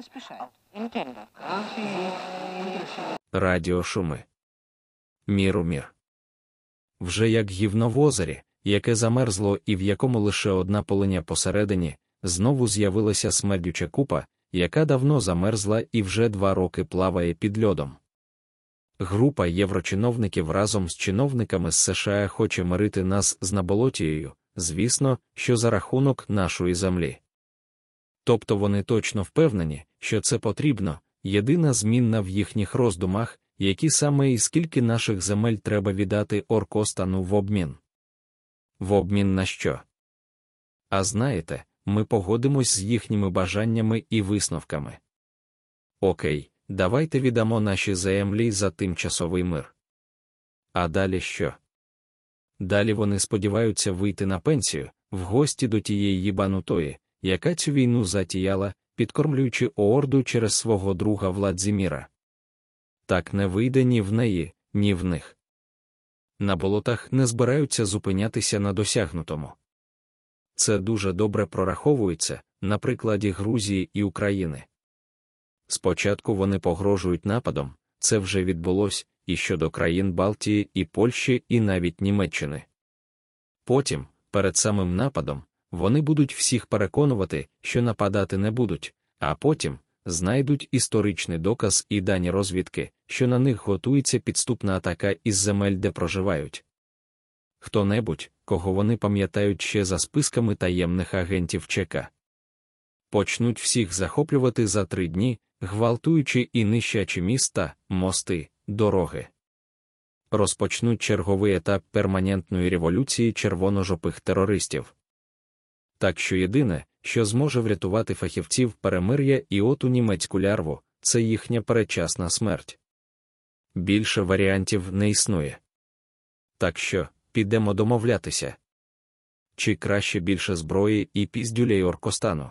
поспешает. Радіошуми. Міру мір. Вже як гівно в озері, яке замерзло і в якому лише одна полиня посередині, знову з'явилася смердюча купа, яка давно замерзла і вже два роки плаває під льодом. Група єврочиновників разом з чиновниками з США хоче мирити нас з наболотією, звісно, що за рахунок нашої землі. Тобто вони точно впевнені, що це потрібно, єдина змінна в їхніх роздумах, які саме і скільки наших земель треба віддати Оркостану в обмін. В обмін на що? А знаєте, ми погодимось з їхніми бажаннями і висновками. Окей, давайте віддамо наші землі за тимчасовий мир. А далі що? Далі вони сподіваються вийти на пенсію, в гості до тієї їбанутої, яка цю війну затіяла, підкормлюючи Оорду через свого друга Владзіміра. Так не вийде ні в неї, ні в них. На болотах не збираються зупинятися на досягнутому. Це дуже добре прораховується на прикладі Грузії і України. Спочатку вони погрожують нападом, це вже відбулось і щодо країн Балтії і Польщі, і навіть Німеччини. Потім, перед самим нападом, вони будуть всіх переконувати, що нападати не будуть, а потім знайдуть історичний доказ і дані розвідки, що на них готується підступна атака із земель, де проживають. Хто-небудь, кого вони пам'ятають ще за списками таємних агентів ЧК. Почнуть всіх захоплювати за три дні, гвалтуючи і нищачі міста, мости, дороги. Розпочнуть черговий етап перманентної революції червоножопих терористів. Так що єдине, що зможе врятувати фахівців перемир'я і оту німецьку лярву, це їхня передчасна смерть. Більше варіантів не існує. Так що, підемо домовлятися. Чи краще більше зброї і піздюлей Оркостану?